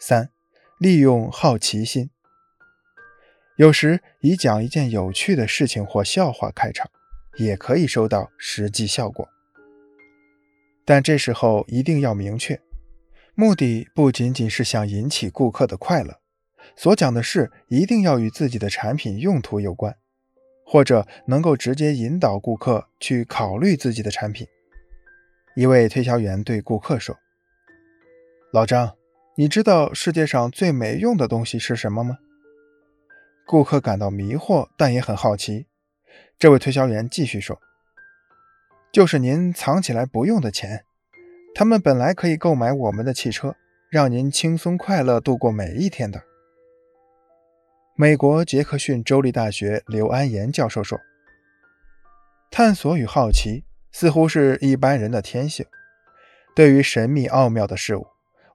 三、利用好奇心。有时以讲一件有趣的事情或笑话开场，也可以收到实际效果。但这时候一定要明确，目的不仅仅是想引起顾客的快乐，所讲的事一定要与自己的产品用途有关，或者能够直接引导顾客去考虑自己的产品。一位推销员对顾客说：“老张，你知道世界上最没用的东西是什么吗？”顾客感到迷惑，但也很好奇。这位推销员继续说：“就是您藏起来不用的钱，他们本来可以购买我们的汽车，让您轻松快乐度过每一天的。”美国杰克逊州立大学刘安岩教授说：“探索与好奇似乎是一般人的天性，对于神秘奥妙的事物，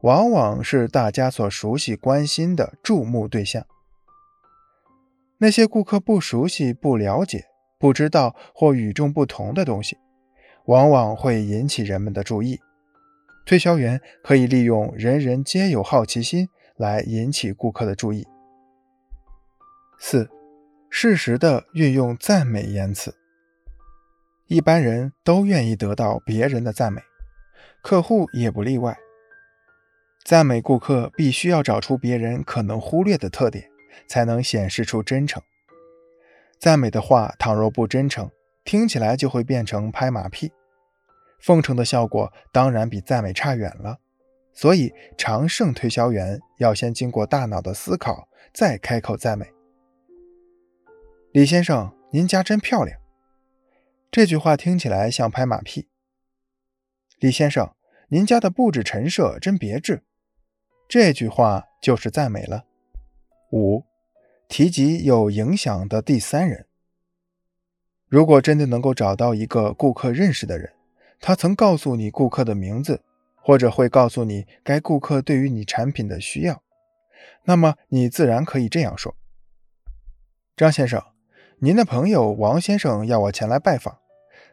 往往是大家所熟悉、关心的注目对象。”那些顾客不熟悉、不了解、不知道或与众不同的东西，往往会引起人们的注意。推销员可以利用“人人皆有好奇心”来引起顾客的注意。四、适时的运用赞美言辞。一般人都愿意得到别人的赞美，客户也不例外。赞美顾客必须要找出别人可能忽略的特点。才能显示出真诚。赞美的话，倘若不真诚，听起来就会变成拍马屁。奉承的效果当然比赞美差远了。所以，常胜推销员要先经过大脑的思考，再开口赞美。李先生，您家真漂亮。这句话听起来像拍马屁。李先生，您家的布置陈设真别致。这句话就是赞美了。五，提及有影响的第三人。如果真的能够找到一个顾客认识的人，他曾告诉你顾客的名字，或者会告诉你该顾客对于你产品的需要，那么你自然可以这样说：“张先生，您的朋友王先生要我前来拜访，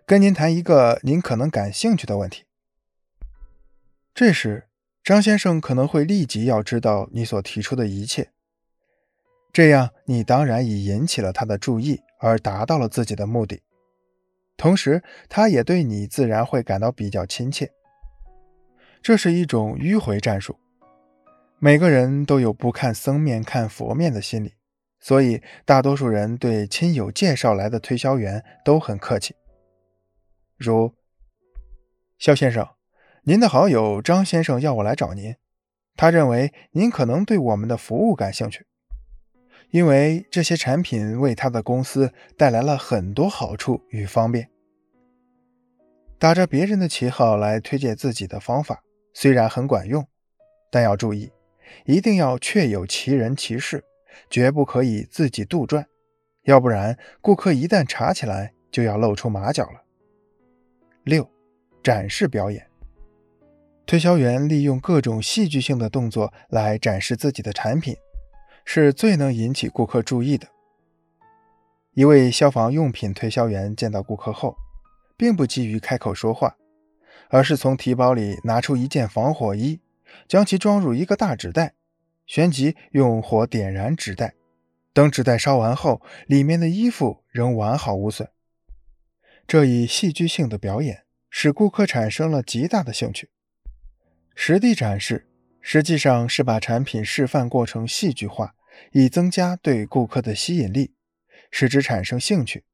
跟您谈一个您可能感兴趣的问题。”这时，张先生可能会立即要知道你所提出的一切。这样，你当然已引起了他的注意，而达到了自己的目的。同时，他也对你自然会感到比较亲切。这是一种迂回战术。每个人都有不看僧面看佛面的心理，所以大多数人对亲友介绍来的推销员都很客气。如肖先生，您的好友张先生要我来找您，他认为您可能对我们的服务感兴趣。因为这些产品为他的公司带来了很多好处与方便。打着别人的旗号来推荐自己的方法虽然很管用，但要注意，一定要确有其人其事，绝不可以自己杜撰，要不然顾客一旦查起来，就要露出马脚了。六，展示表演。推销员利用各种戏剧性的动作来展示自己的产品。是最能引起顾客注意的。一位消防用品推销员见到顾客后，并不急于开口说话，而是从提包里拿出一件防火衣，将其装入一个大纸袋，旋即用火点燃纸袋。等纸袋烧完后，里面的衣服仍完好无损。这一戏剧性的表演使顾客产生了极大的兴趣。实地展示。实际上是把产品示范过程戏剧化，以增加对顾客的吸引力，使之产生兴趣，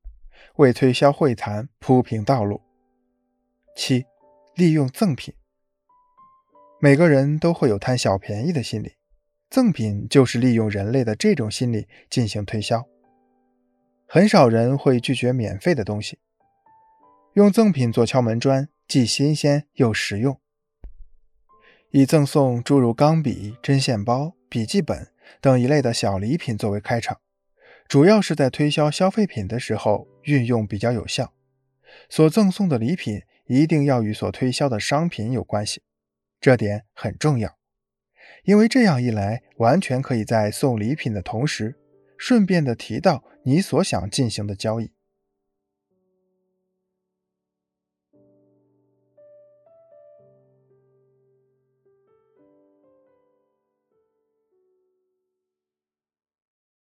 为推销会谈铺平道路。七，利用赠品。每个人都会有贪小便宜的心理，赠品就是利用人类的这种心理进行推销。很少人会拒绝免费的东西，用赠品做敲门砖，既新鲜又实用。以赠送诸如钢笔、针线包、笔记本等一类的小礼品作为开场，主要是在推销消费品的时候运用比较有效。所赠送的礼品一定要与所推销的商品有关系，这点很重要，因为这样一来，完全可以在送礼品的同时，顺便的提到你所想进行的交易。